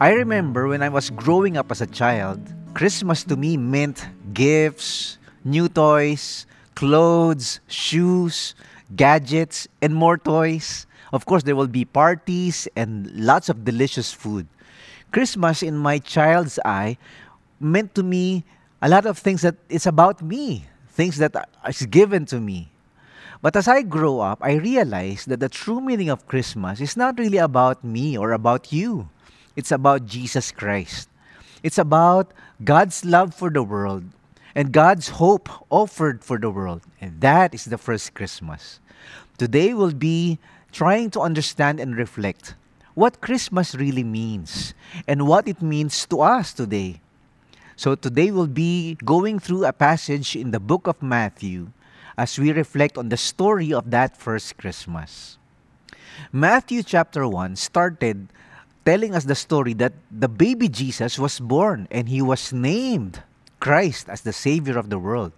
I remember when I was growing up as a child, Christmas to me meant gifts, new toys, clothes, shoes, gadgets, and more toys. Of course, there will be parties and lots of delicious food. Christmas, in my child's eye, meant to me a lot of things that it's about me, things that is given to me. But as I grow up, I realize that the true meaning of Christmas is not really about me or about you. It's about Jesus Christ. It's about God's love for the world and God's hope offered for the world. And that is the first Christmas. Today we'll be trying to understand and reflect what Christmas really means and what it means to us today. So today we'll be going through a passage in the book of Matthew as we reflect on the story of that first Christmas. Matthew chapter 1 started telling us the story that the baby Jesus was born and he was named Christ as the Savior of the world.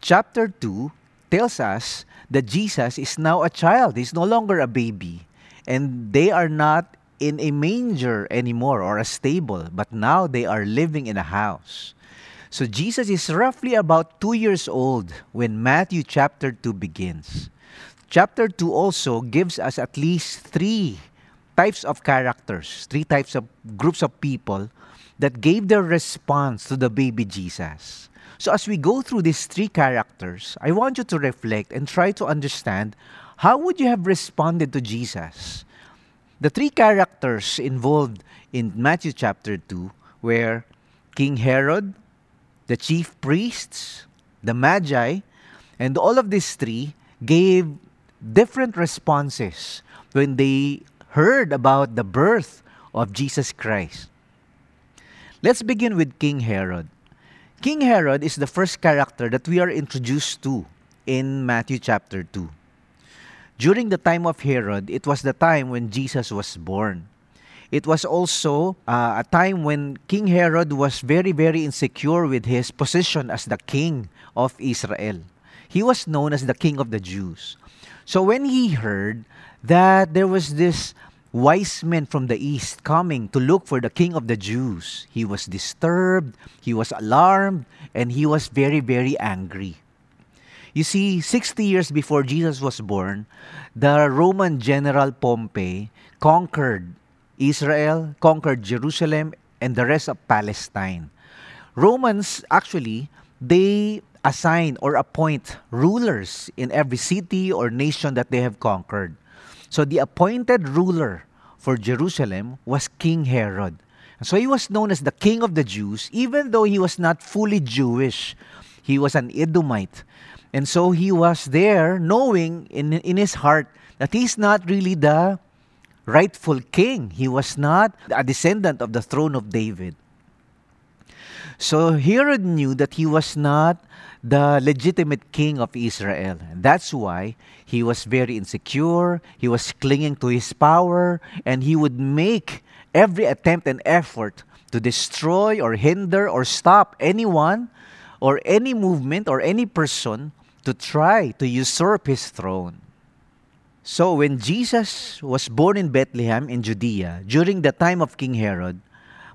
Chapter 2 tells us that Jesus is now a child, he's no longer a baby, and they are not in a manger anymore or a stable, but now they are living in a house. So Jesus is roughly about two years old when Matthew chapter 2 begins. Chapter 2 also gives us at least three types of characters, three types of groups of people that gave their response to the baby Jesus. So, as we go through these three characters, I want you to reflect and try to understand how would you have responded to Jesus? The three characters involved in Matthew chapter 2 were King Herod, the chief priests, the Magi, and all of these three gave different responses when they heard about the birth of Jesus Christ. Let's begin with King Herod. King Herod is the first character that we are introduced to in Matthew chapter 2. During the time of Herod, it was the time when Jesus was born. It was also uh, a time when King Herod was very, very insecure with his position as the king of Israel. He was known as the king of the Jews. So when he heard that there was this wise men from the east coming to look for the king of the Jews. He was disturbed, he was alarmed, and he was very, very angry. You see, 60 years before Jesus was born, the Roman general Pompey conquered Israel, conquered Jerusalem, and the rest of Palestine. Romans actually, they assign or appoint rulers in every city or nation that they have conquered. So the appointed ruler for Jerusalem was King Herod. So he was known as the king of the Jews, even though he was not fully Jewish. He was an Edomite. And so he was there knowing in, in his heart that he's not really the rightful king. He was not a descendant of the throne of David. So Herod knew that he was not the legitimate king of Israel. That's why he was very insecure, he was clinging to his power, and he would make every attempt and effort to destroy or hinder or stop anyone or any movement or any person to try to usurp his throne. So when Jesus was born in Bethlehem in Judea during the time of King Herod,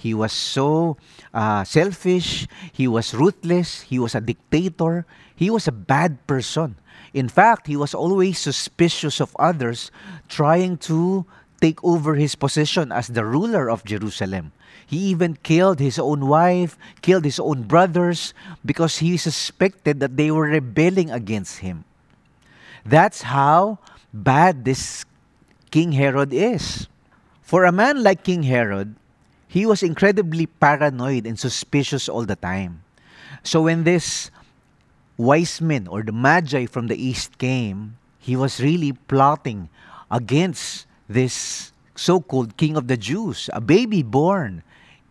He was so uh, selfish. He was ruthless. He was a dictator. He was a bad person. In fact, he was always suspicious of others, trying to take over his position as the ruler of Jerusalem. He even killed his own wife, killed his own brothers, because he suspected that they were rebelling against him. That's how bad this King Herod is. For a man like King Herod, he was incredibly paranoid and suspicious all the time. So when this wise men or the magi from the east came, he was really plotting against this so called king of the Jews, a baby born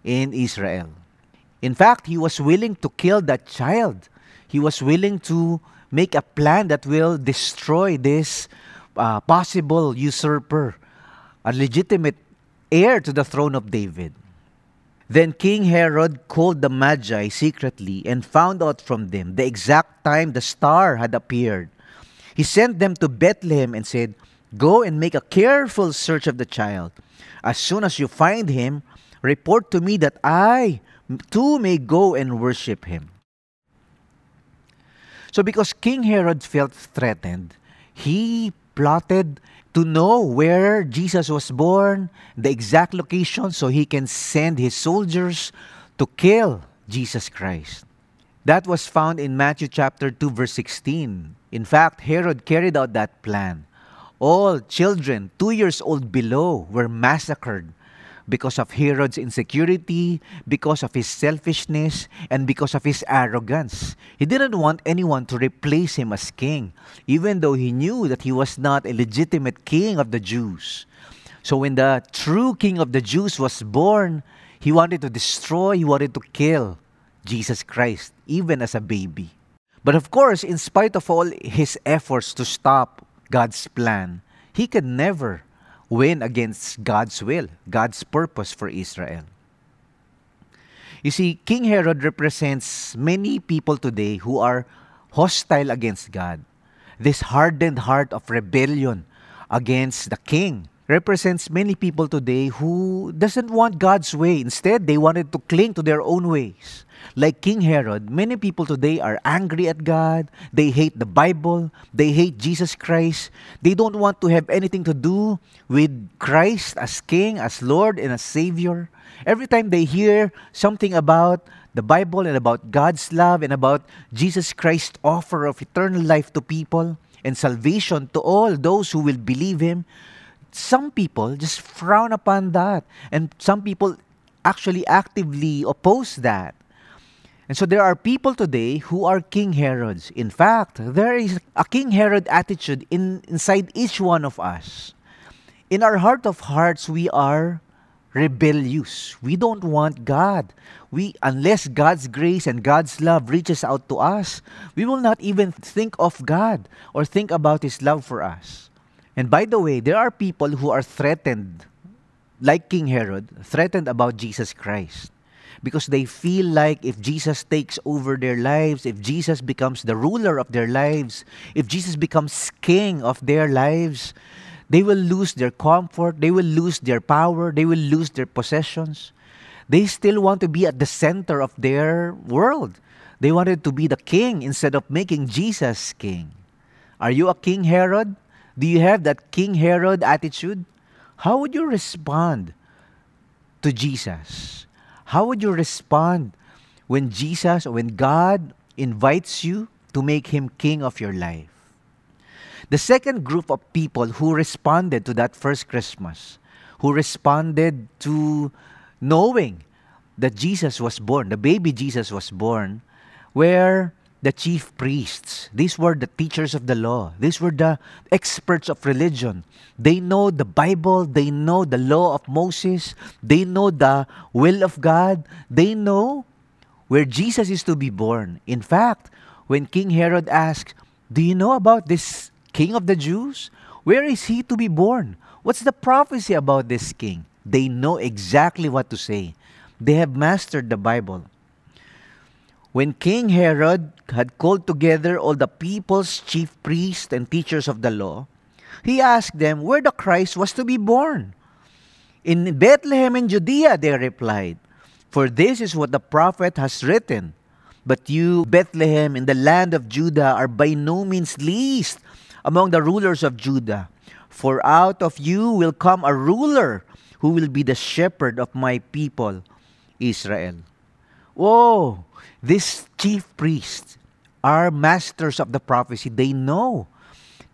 in Israel. In fact, he was willing to kill that child. He was willing to make a plan that will destroy this uh, possible usurper, a legitimate heir to the throne of David. Then King Herod called the Magi secretly and found out from them the exact time the star had appeared. He sent them to Bethlehem and said, Go and make a careful search of the child. As soon as you find him, report to me that I too may go and worship him. So, because King Herod felt threatened, he plotted to know where Jesus was born, the exact location, so he can send his soldiers to kill Jesus Christ. That was found in Matthew chapter 2, verse 16. In fact, Herod carried out that plan. All children two years old below were massacred because of Herod's insecurity, because of his selfishness, and because of his arrogance. He didn't want anyone to replace him as king, even though he knew that he was not a legitimate king of the Jews. So when the true king of the Jews was born, he wanted to destroy, he wanted to kill Jesus Christ, even as a baby. But of course, in spite of all his efforts to stop God's plan, he could never win against God's will, God's purpose for Israel. You see, King Herod represents many people today who are hostile against God. This hardened heart of rebellion against the king represents many people today who doesn't want God's way. Instead, they wanted to cling to their own ways. Like King Herod, many people today are angry at God. They hate the Bible. They hate Jesus Christ. They don't want to have anything to do with Christ as King, as Lord, and as Savior. Every time they hear something about the Bible and about God's love and about Jesus Christ's offer of eternal life to people and salvation to all those who will believe Him, some people just frown upon that. And some people actually actively oppose that. And so there are people today who are King Herods. In fact, there is a King Herod attitude in, inside each one of us. In our heart of hearts, we are rebellious. We don't want God. We unless God's grace and God's love reaches out to us, we will not even think of God or think about his love for us. And by the way, there are people who are threatened like King Herod, threatened about Jesus Christ because they feel like if Jesus takes over their lives, if Jesus becomes the ruler of their lives, if Jesus becomes king of their lives, they will lose their comfort, they will lose their power, they will lose their possessions. They still want to be at the center of their world. They wanted to be the king instead of making Jesus king. Are you a King Herod? Do you have that King Herod attitude? How would you respond to Jesus? How would you respond when Jesus when God invites you to make him king of your life? The second group of people who responded to that first Christmas, who responded to knowing that Jesus was born, the baby Jesus was born, were the chief priests. These were the teachers of the law. These were the experts of religion. They know the Bible, they know the law of Moses, they know the will of God, they know where Jesus is to be born. In fact, when King Herod asked, Do you know about this king of the Jews? Where is he to be born? What's the prophecy about this king? They know exactly what to say. They have mastered the Bible. When King Herod had called together all the people's chief priests and teachers of the law, he asked them where the Christ was to be born. In Bethlehem in Judea, they replied, for this is what the prophet has written. But you, Bethlehem, in the land of Judah, are by no means least among the rulers of Judah. For out of you will come a ruler who will be the shepherd of my people, Israel. Whoa! These chief priests are masters of the prophecy. They know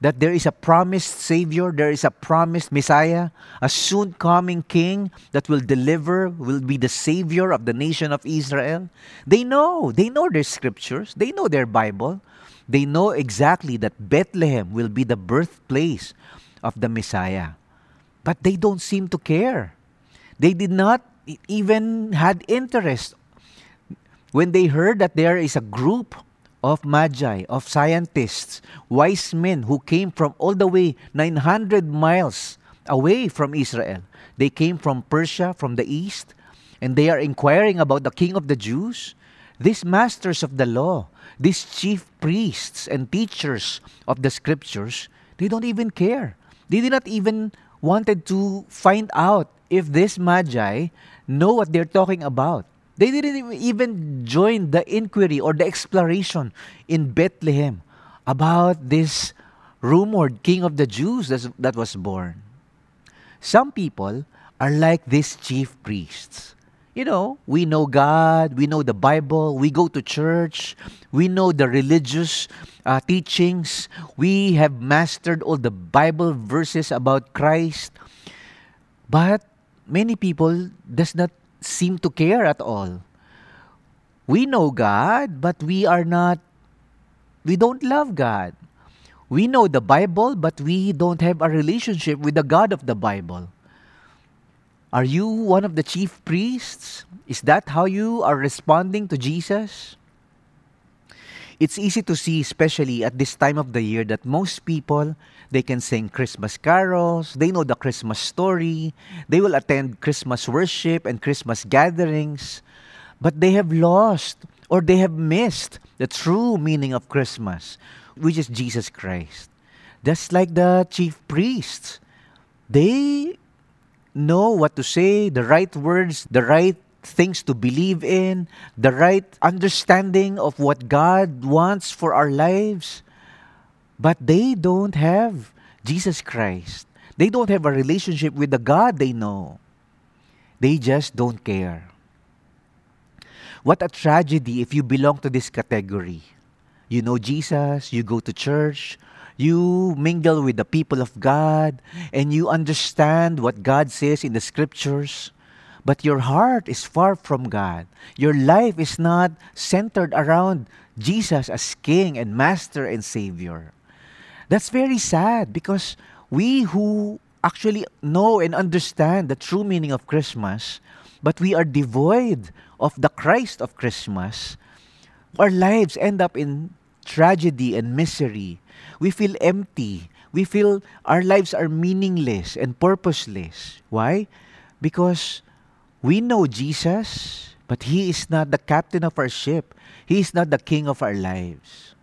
that there is a promised Savior, there is a promised Messiah, a soon coming King that will deliver, will be the Savior of the nation of Israel. They know, they know their scriptures, they know their Bible. They know exactly that Bethlehem will be the birthplace of the Messiah. But they don't seem to care. They did not even had interest when they heard that there is a group of magi, of scientists, wise men who came from all the way 900 miles away from Israel. They came from Persia, from the east, and they are inquiring about the king of the Jews. These masters of the law, these chief priests and teachers of the scriptures, they don't even care. They did not even wanted to find out if this magi know what they're talking about. They didn't even join the inquiry or the exploration in Bethlehem about this rumored king of the Jews that was born. Some people are like these chief priests. You know, we know God, we know the Bible, we go to church, we know the religious uh, teachings, we have mastered all the Bible verses about Christ. But many people does not seem to care at all. We know God, but we are not, we don't love God. We know the Bible, but we don't have a relationship with the God of the Bible. Are you one of the chief priests? Is that how you are responding to Jesus? It's easy to see, especially at this time of the year, that most people they can sing Christmas carols, they know the Christmas story, they will attend Christmas worship and Christmas gatherings, but they have lost or they have missed the true meaning of Christmas, which is Jesus Christ. Just like the chief priests, they know what to say, the right words, the right things to believe in, the right understanding of what God wants for our lives. But they don't have Jesus Christ. They don't have a relationship with the God they know. They just don't care. What a tragedy if you belong to this category. You know Jesus, you go to church, you mingle with the people of God, and you understand what God says in the scriptures, but your heart is far from God. Your life is not centered around Jesus as King and Master and Savior. That's very sad because we who actually know and understand the true meaning of Christmas, but we are devoid of the Christ of Christmas, our lives end up in tragedy and misery. We feel empty. We feel our lives are meaningless and purposeless. Why? Because we know Jesus, but He is not the captain of our ship. He is not the king of our lives.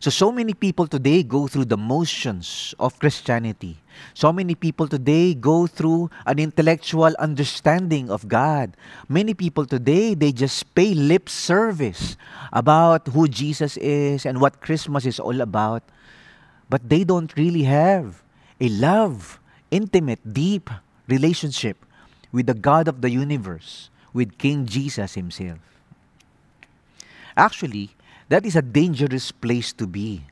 So, so many people today go through the motions of Christianity. So many people today go through an intellectual understanding of God. Many people today, they just pay lip service about who Jesus is and what Christmas is all about. But they don't really have a love, intimate, deep relationship with the God of the universe, with King Jesus Himself. Actually, that is a dangerous place to be.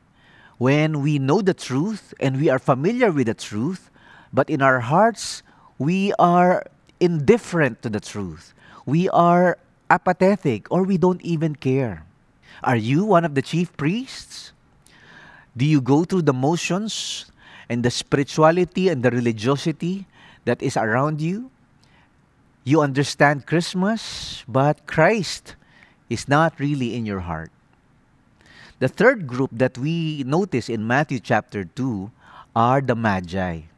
When we know the truth and we are familiar with the truth, but in our hearts, we are indifferent to the truth. We are apathetic or we don't even care. Are you one of the chief priests? Do you go through the motions and the spirituality and the religiosity that is around you? You understand Christmas, but Christ is not really in your heart. The third group that we notice in Matthew chapter 2 are the Magi.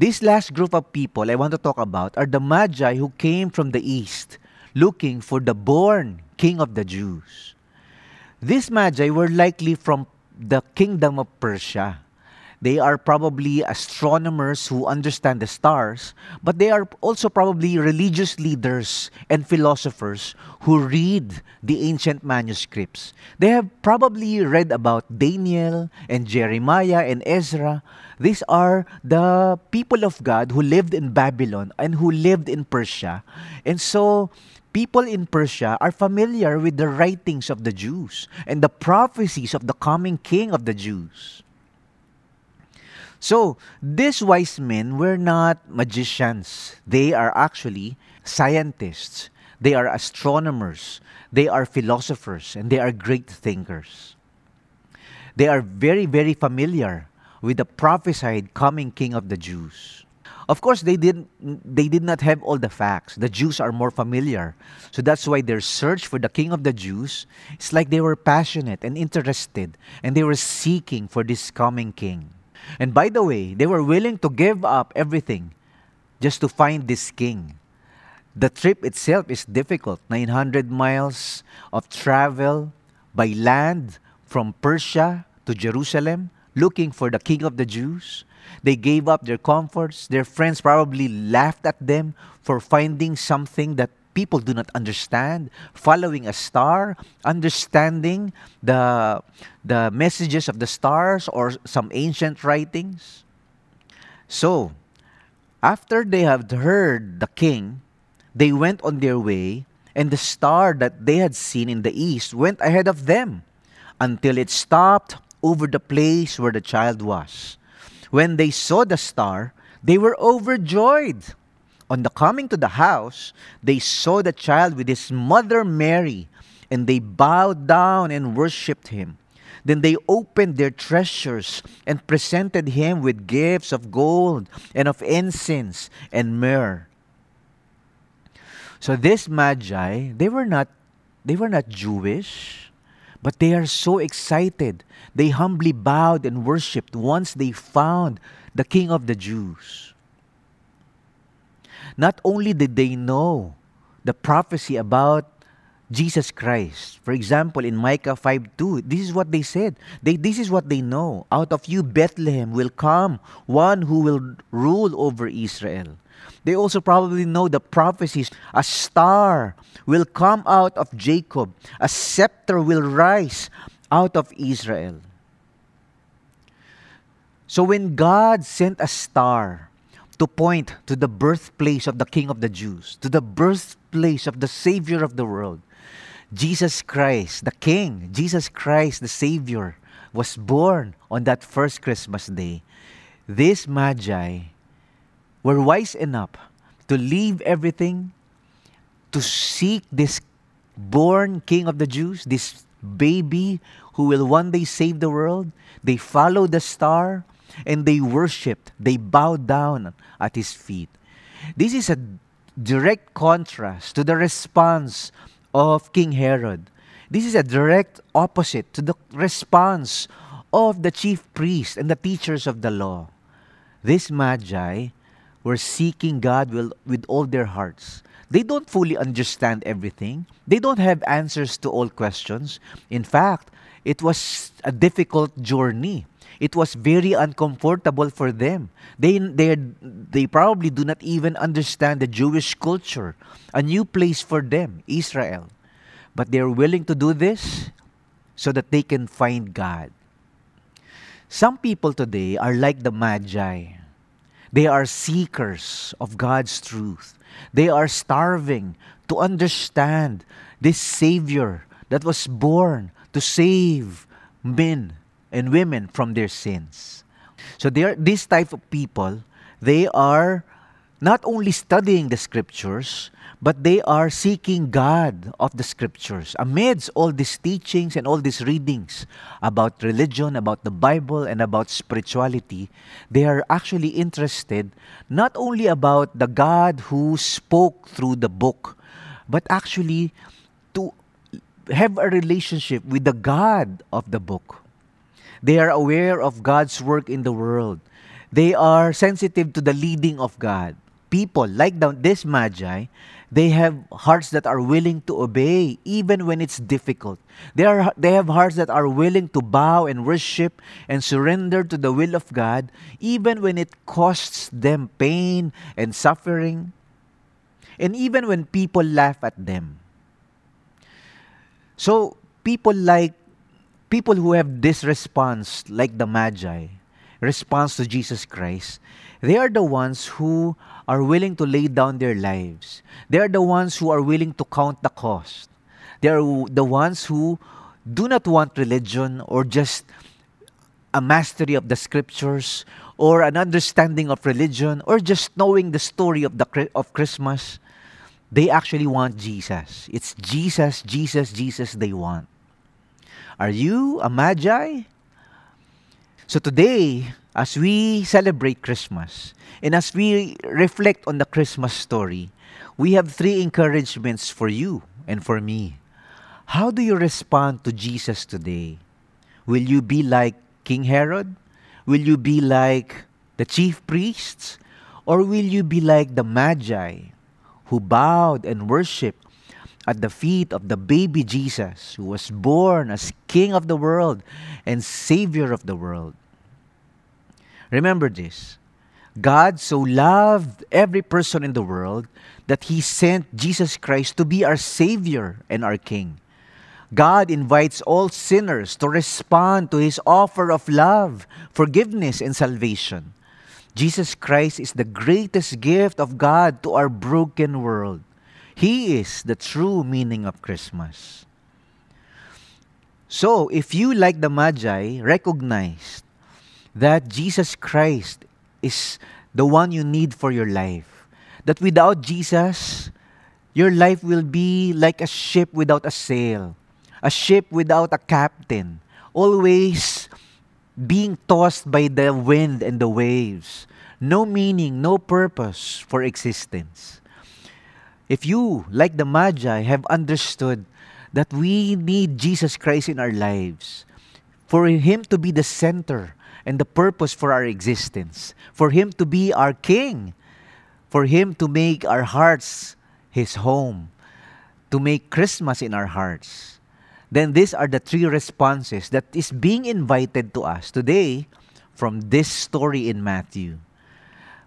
This last group of people I want to talk about are the Magi who came from the east looking for the born king of the Jews. These Magi were likely from the kingdom of Persia. They are probably astronomers who understand the stars, but they are also probably religious leaders and philosophers who read the ancient manuscripts. They have probably read about Daniel and Jeremiah and Ezra. These are the people of God who lived in Babylon and who lived in Persia. And so, people in Persia are familiar with the writings of the Jews and the prophecies of the coming king of the Jews. So, these wise men were not magicians. They are actually scientists. They are astronomers. They are philosophers. And they are great thinkers. They are very, very familiar with the prophesied coming king of the Jews. Of course, they didn't they did not have all the facts. The Jews are more familiar. So that's why their search for the king of the Jews, it's like they were passionate and interested and they were seeking for this coming king. And by the way, they were willing to give up everything just to find this king. The trip itself is difficult 900 miles of travel by land from Persia to Jerusalem looking for the king of the Jews. They gave up their comforts. Their friends probably laughed at them for finding something that people do not understand, following a star, understanding the, the messages of the stars or some ancient writings. So, after they had heard the king, they went on their way, and the star that they had seen in the east went ahead of them until it stopped over the place where the child was. When they saw the star, they were overjoyed. On the coming to the house, they saw the child with his mother Mary, and they bowed down and worshipped him. Then they opened their treasures and presented him with gifts of gold and of incense and myrrh. So these magi, they were not they were not Jewish. But they are so excited. They humbly bowed and worshiped once they found the King of the Jews. Not only did they know the prophecy about Jesus Christ. For example, in Micah 5 2, this is what they said. They, this is what they know. Out of you, Bethlehem, will come one who will rule over Israel. They also probably know the prophecies. A star will come out of Jacob, a scepter will rise out of Israel. So when God sent a star to point to the birthplace of the King of the Jews, to the birthplace of the Savior of the world, Jesus Christ, the King, Jesus Christ, the Savior, was born on that first Christmas day. These magi were wise enough to leave everything to seek this born king of the Jews, this baby who will one day save the world. They followed the star and they worshiped, they bowed down at his feet. This is a direct contrast to the response of King Herod. This is a direct opposite to the response of the chief priests and the teachers of the law. These magi were seeking God with all their hearts. They don't fully understand everything. They don't have answers to all questions. In fact, it was a difficult journey. It was very uncomfortable for them. They, they, they probably do not even understand the Jewish culture, a new place for them, Israel. But they're willing to do this so that they can find God. Some people today are like the Magi they are seekers of God's truth. They are starving to understand this Savior that was born to save men and women from their sins. So they are, this type of people, they are not only studying the scriptures, but they are seeking God of the scriptures. Amidst all these teachings and all these readings about religion, about the Bible, and about spirituality, they are actually interested not only about the God who spoke through the book, but actually to have a relationship with the God of the book. They are aware of God's work in the world. They are sensitive to the leading of God. People like this Magi, they have hearts that are willing to obey even when it's difficult. They, are, they have hearts that are willing to bow and worship and surrender to the will of God even when it costs them pain and suffering. And even when people laugh at them. So, people like people who have this response, like the Magi, response to Jesus Christ, they are the ones who are willing to lay down their lives. They are the ones who are willing to count the cost. They are the ones who do not want religion or just a mastery of the scriptures or an understanding of religion or just knowing the story of the of Christmas. They actually want Jesus. It's Jesus, Jesus, Jesus they want. Are you a magi? So today, as we celebrate Christmas and as we reflect on the Christmas story, we have three encouragements for you and for me. How do you respond to Jesus today? Will you be like King Herod? Will you be like the chief priests? Or will you be like the Magi who bowed and worshiped at the feet of the baby Jesus who was born as King of the world and Savior of the world? Remember this God so loved every person in the world that He sent Jesus Christ to be our Savior and our King. God invites all sinners to respond to His offer of love, forgiveness, and salvation. Jesus Christ is the greatest gift of God to our broken world. He is the true meaning of Christmas. So, if you, like the Magi, recognize that Jesus Christ is the one you need for your life, that without Jesus, your life will be like a ship without a sail, a ship without a captain, always being tossed by the wind and the waves. No meaning, no purpose for existence. If you, like the Magi, have understood that we need Jesus Christ in our lives, for Him to be the center and the purpose for our existence, for Him to be our King, for Him to make our hearts His home, to make Christmas in our hearts, then these are the three responses that is being invited to us today from this story in Matthew.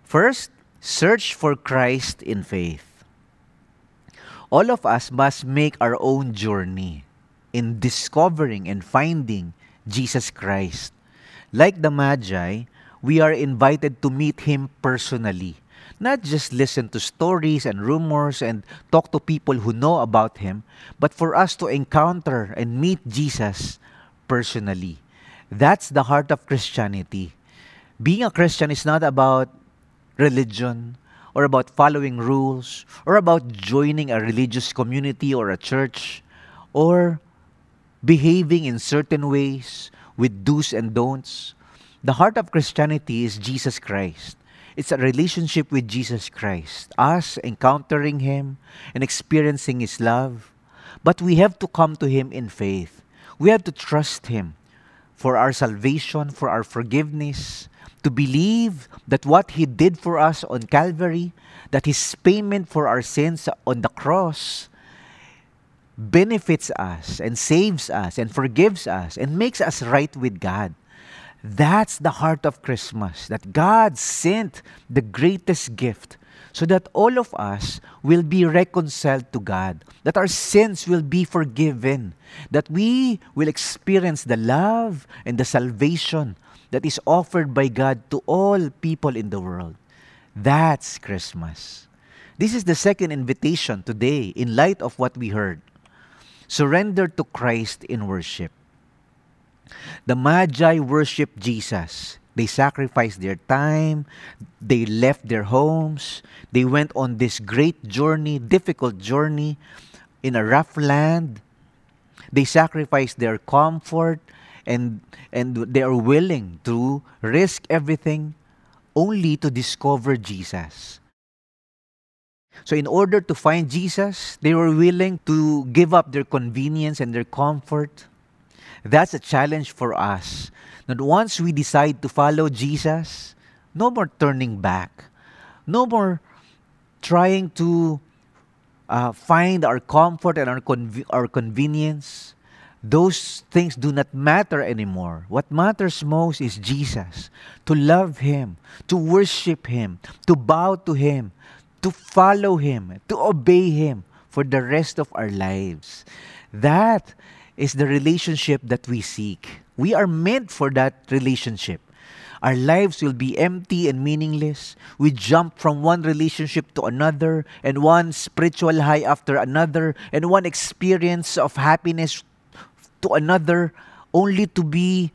First, search for Christ in faith. All of us must make our own journey in discovering and finding Jesus Christ. Like the Magi, we are invited to meet Him personally. Not just listen to stories and rumors and talk to people who know about Him, but for us to encounter and meet Jesus personally. That's the heart of Christianity. Being a Christian is not about religion or about following rules or about joining a religious community or a church or behaving in certain ways with do's and don'ts. The heart of Christianity is Jesus Christ. It's a relationship with Jesus Christ, us encountering Him and experiencing His love. But we have to come to Him in faith. We have to trust Him for our salvation, for our forgiveness, to believe that what He did for us on Calvary, that His payment for our sins on the cross, benefits us and saves us and forgives us and makes us right with God. That's the heart of Christmas, that God sent the greatest gift so that all of us will be reconciled to God, that our sins will be forgiven, that we will experience the love and the salvation that is offered by God to all people in the world. That's Christmas. This is the second invitation today in light of what we heard. Surrender to Christ in worship. The Magi worshiped Jesus. They sacrificed their time, they left their homes, they went on this great journey, difficult journey in a rough land. They sacrificed their comfort and and they are willing to risk everything only to discover Jesus. So, in order to find Jesus, they were willing to give up their convenience and their comfort. That's a challenge for us. That once we decide to follow Jesus, no more turning back, no more trying to uh, find our comfort and our, conv- our convenience. Those things do not matter anymore. What matters most is Jesus. To love Him, to worship Him, to bow to Him, to follow Him, to obey Him for the rest of our lives. That is the relationship that we seek. We are meant for that relationship. Our lives will be empty and meaningless. We jump from one relationship to another, and one spiritual high after another, and one experience of happiness to another, only to be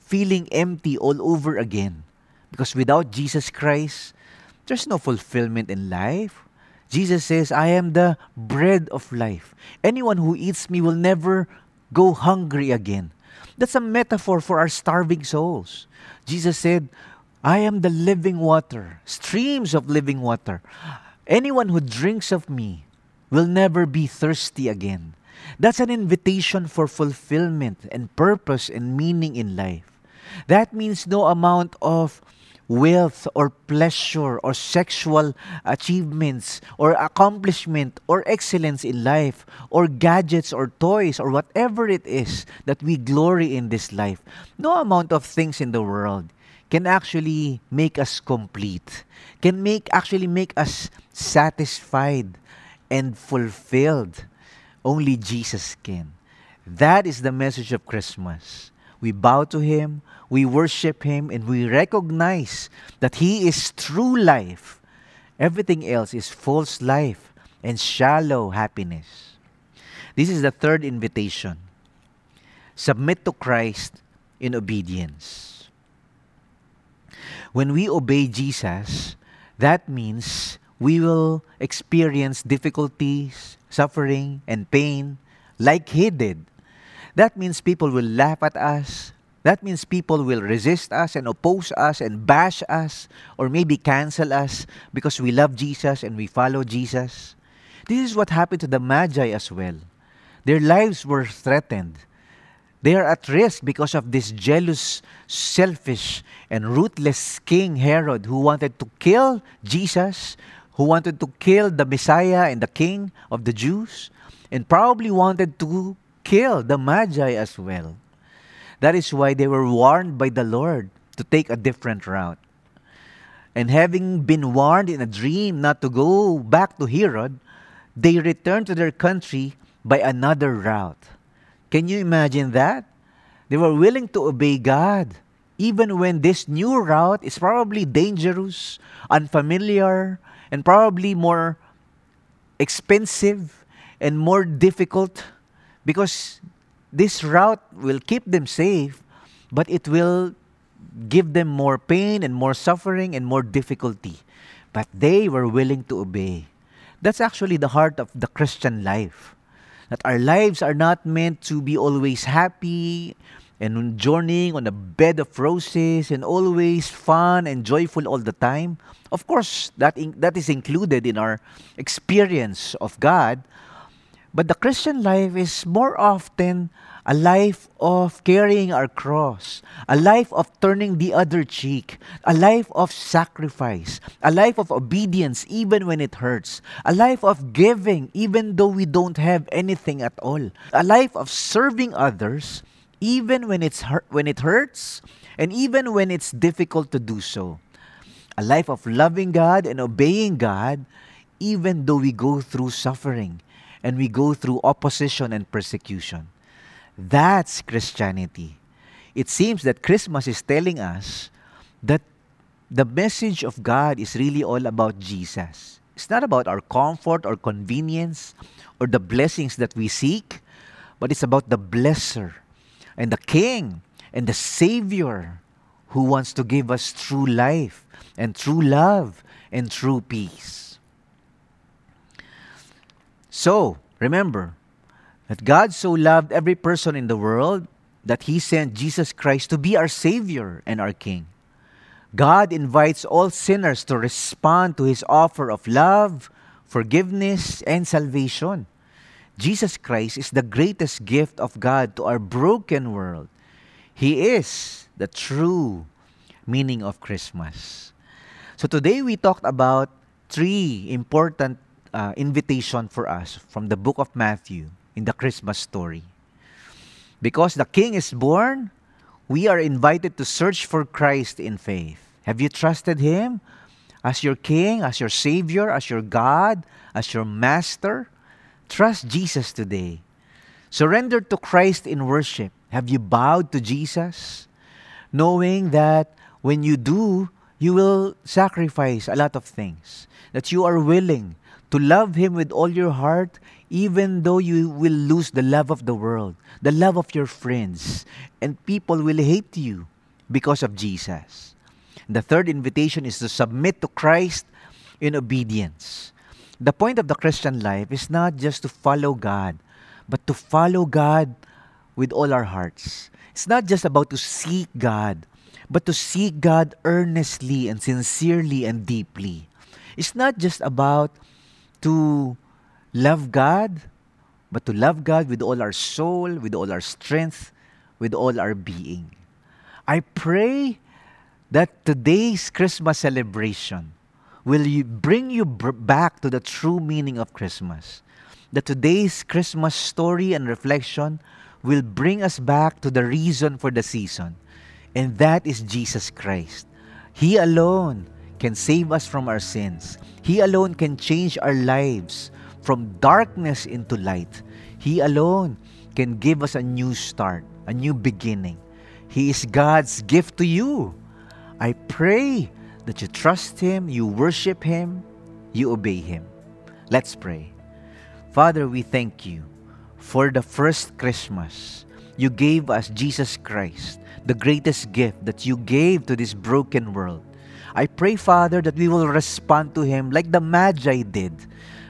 feeling empty all over again. Because without Jesus Christ, there's no fulfillment in life. Jesus says, I am the bread of life. Anyone who eats me will never go hungry again. That's a metaphor for our starving souls. Jesus said, I am the living water, streams of living water. Anyone who drinks of me will never be thirsty again. That's an invitation for fulfillment and purpose and meaning in life. That means no amount of wealth or pleasure or sexual achievements or accomplishment or excellence in life or gadgets or toys or whatever it is that we glory in this life. No amount of things in the world can actually make us complete, can make actually make us satisfied and fulfilled. Only Jesus can. That is the message of Christmas. We bow to Him, we worship Him, and we recognize that He is true life. Everything else is false life and shallow happiness. This is the third invitation. Submit to Christ in obedience. When we obey Jesus, that means we will experience difficulties, suffering, and pain like He did. That means people will laugh at us. That means people will resist us and oppose us and bash us or maybe cancel us because we love Jesus and we follow Jesus. This is what happened to the Magi as well. Their lives were threatened. They are at risk because of this jealous, selfish, and ruthless King Herod who wanted to kill Jesus, who wanted to kill the Messiah and the King of the Jews, and probably wanted to kill the Magi as well. That is why they were warned by the Lord to take a different route. And having been warned in a dream not to go back to Herod, they returned to their country by another route. Can you imagine that? They were willing to obey God, even when this new route is probably dangerous, unfamiliar, and probably more expensive and more difficult because this route will keep them safe, but it will give them more pain and more suffering and more difficulty. But they were willing to obey. That's actually the heart of the Christian life. That our lives are not meant to be always happy and journeying on a bed of roses and always fun and joyful all the time. Of course, that, in, that is included in our experience of God. But the Christian life is more often a life of carrying our cross, a life of turning the other cheek, a life of sacrifice, a life of obedience even when it hurts, a life of giving even though we don't have anything at all, a life of serving others even when it's hurt, when it hurts and even when it's difficult to do so. A life of loving God and obeying God even though we go through suffering and we go through opposition and persecution. That's Christianity. It seems that Christmas is telling us that the message of God is really all about Jesus. It's not about our comfort or convenience or the blessings that we seek, but it's about the blesser and the king and the savior who wants to give us true life and true love and true peace. So, remember that God so loved every person in the world that he sent Jesus Christ to be our Savior and our King. God invites all sinners to respond to his offer of love, forgiveness, and salvation. Jesus Christ is the greatest gift of God to our broken world. He is the true meaning of Christmas. So today we talked about three important uh, invitation for us from the book of Matthew in the Christmas story. Because the King is born, we are invited to search for Christ in faith. Have you trusted Him as your King, as your Savior, as your God, as your Master? Trust Jesus today. Surrender to Christ in worship. Have you bowed to Jesus? Knowing that when you do, you will sacrifice a lot of things. That you are willing to love Him with all your heart, even though you will lose the love of the world, the love of your friends, and people will hate you because of Jesus. The third invitation is to submit to Christ in obedience. The point of the Christian life is not just to follow God, but to follow God with all our hearts. It's not just about to seek God, but to seek God earnestly and sincerely and deeply. It's not just about to love God, but to love God with all our soul, with all our strength, with all our being. I pray that today's Christmas celebration will bring you back to the true meaning of Christmas. That today's Christmas story and reflection will bring us back to the reason for the season, and that is Jesus Christ. He alone can save us from our sins. He alone can change our lives from darkness into light. He alone can give us a new start, a new beginning. He is God's gift to you. I pray that you trust Him, you worship Him, you obey Him. Let's pray. Father, we thank you for the first Christmas. You gave us Jesus Christ, the greatest gift that you gave to this broken world. I pray, Father, that we will respond to Him like the Magi did.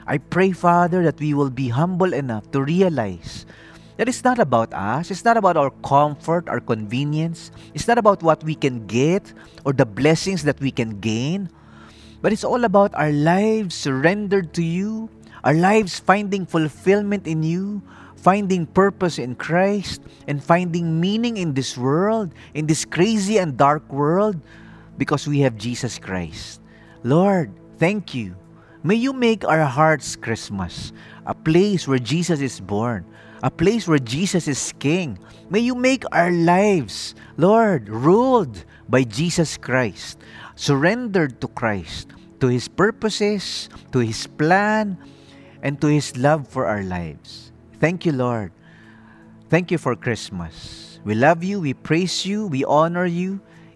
I pray, Father, that we will be humble enough to realize that it's not about us. It's not about our comfort, our convenience. It's not about what we can get or the blessings that we can gain. But it's all about our lives surrendered to you, our lives finding fulfillment in you, finding purpose in Christ, and finding meaning in this world, in this crazy and dark world, because we have Jesus Christ. Lord, thank you. May you make our hearts Christmas, a place where Jesus is born, a place where Jesus is King. May you make our lives, Lord, ruled by Jesus Christ, surrendered to Christ, to His purposes, to His plan, and to His love for our lives. Thank you, Lord. Thank you for Christmas. We love you, we praise you, we honor you.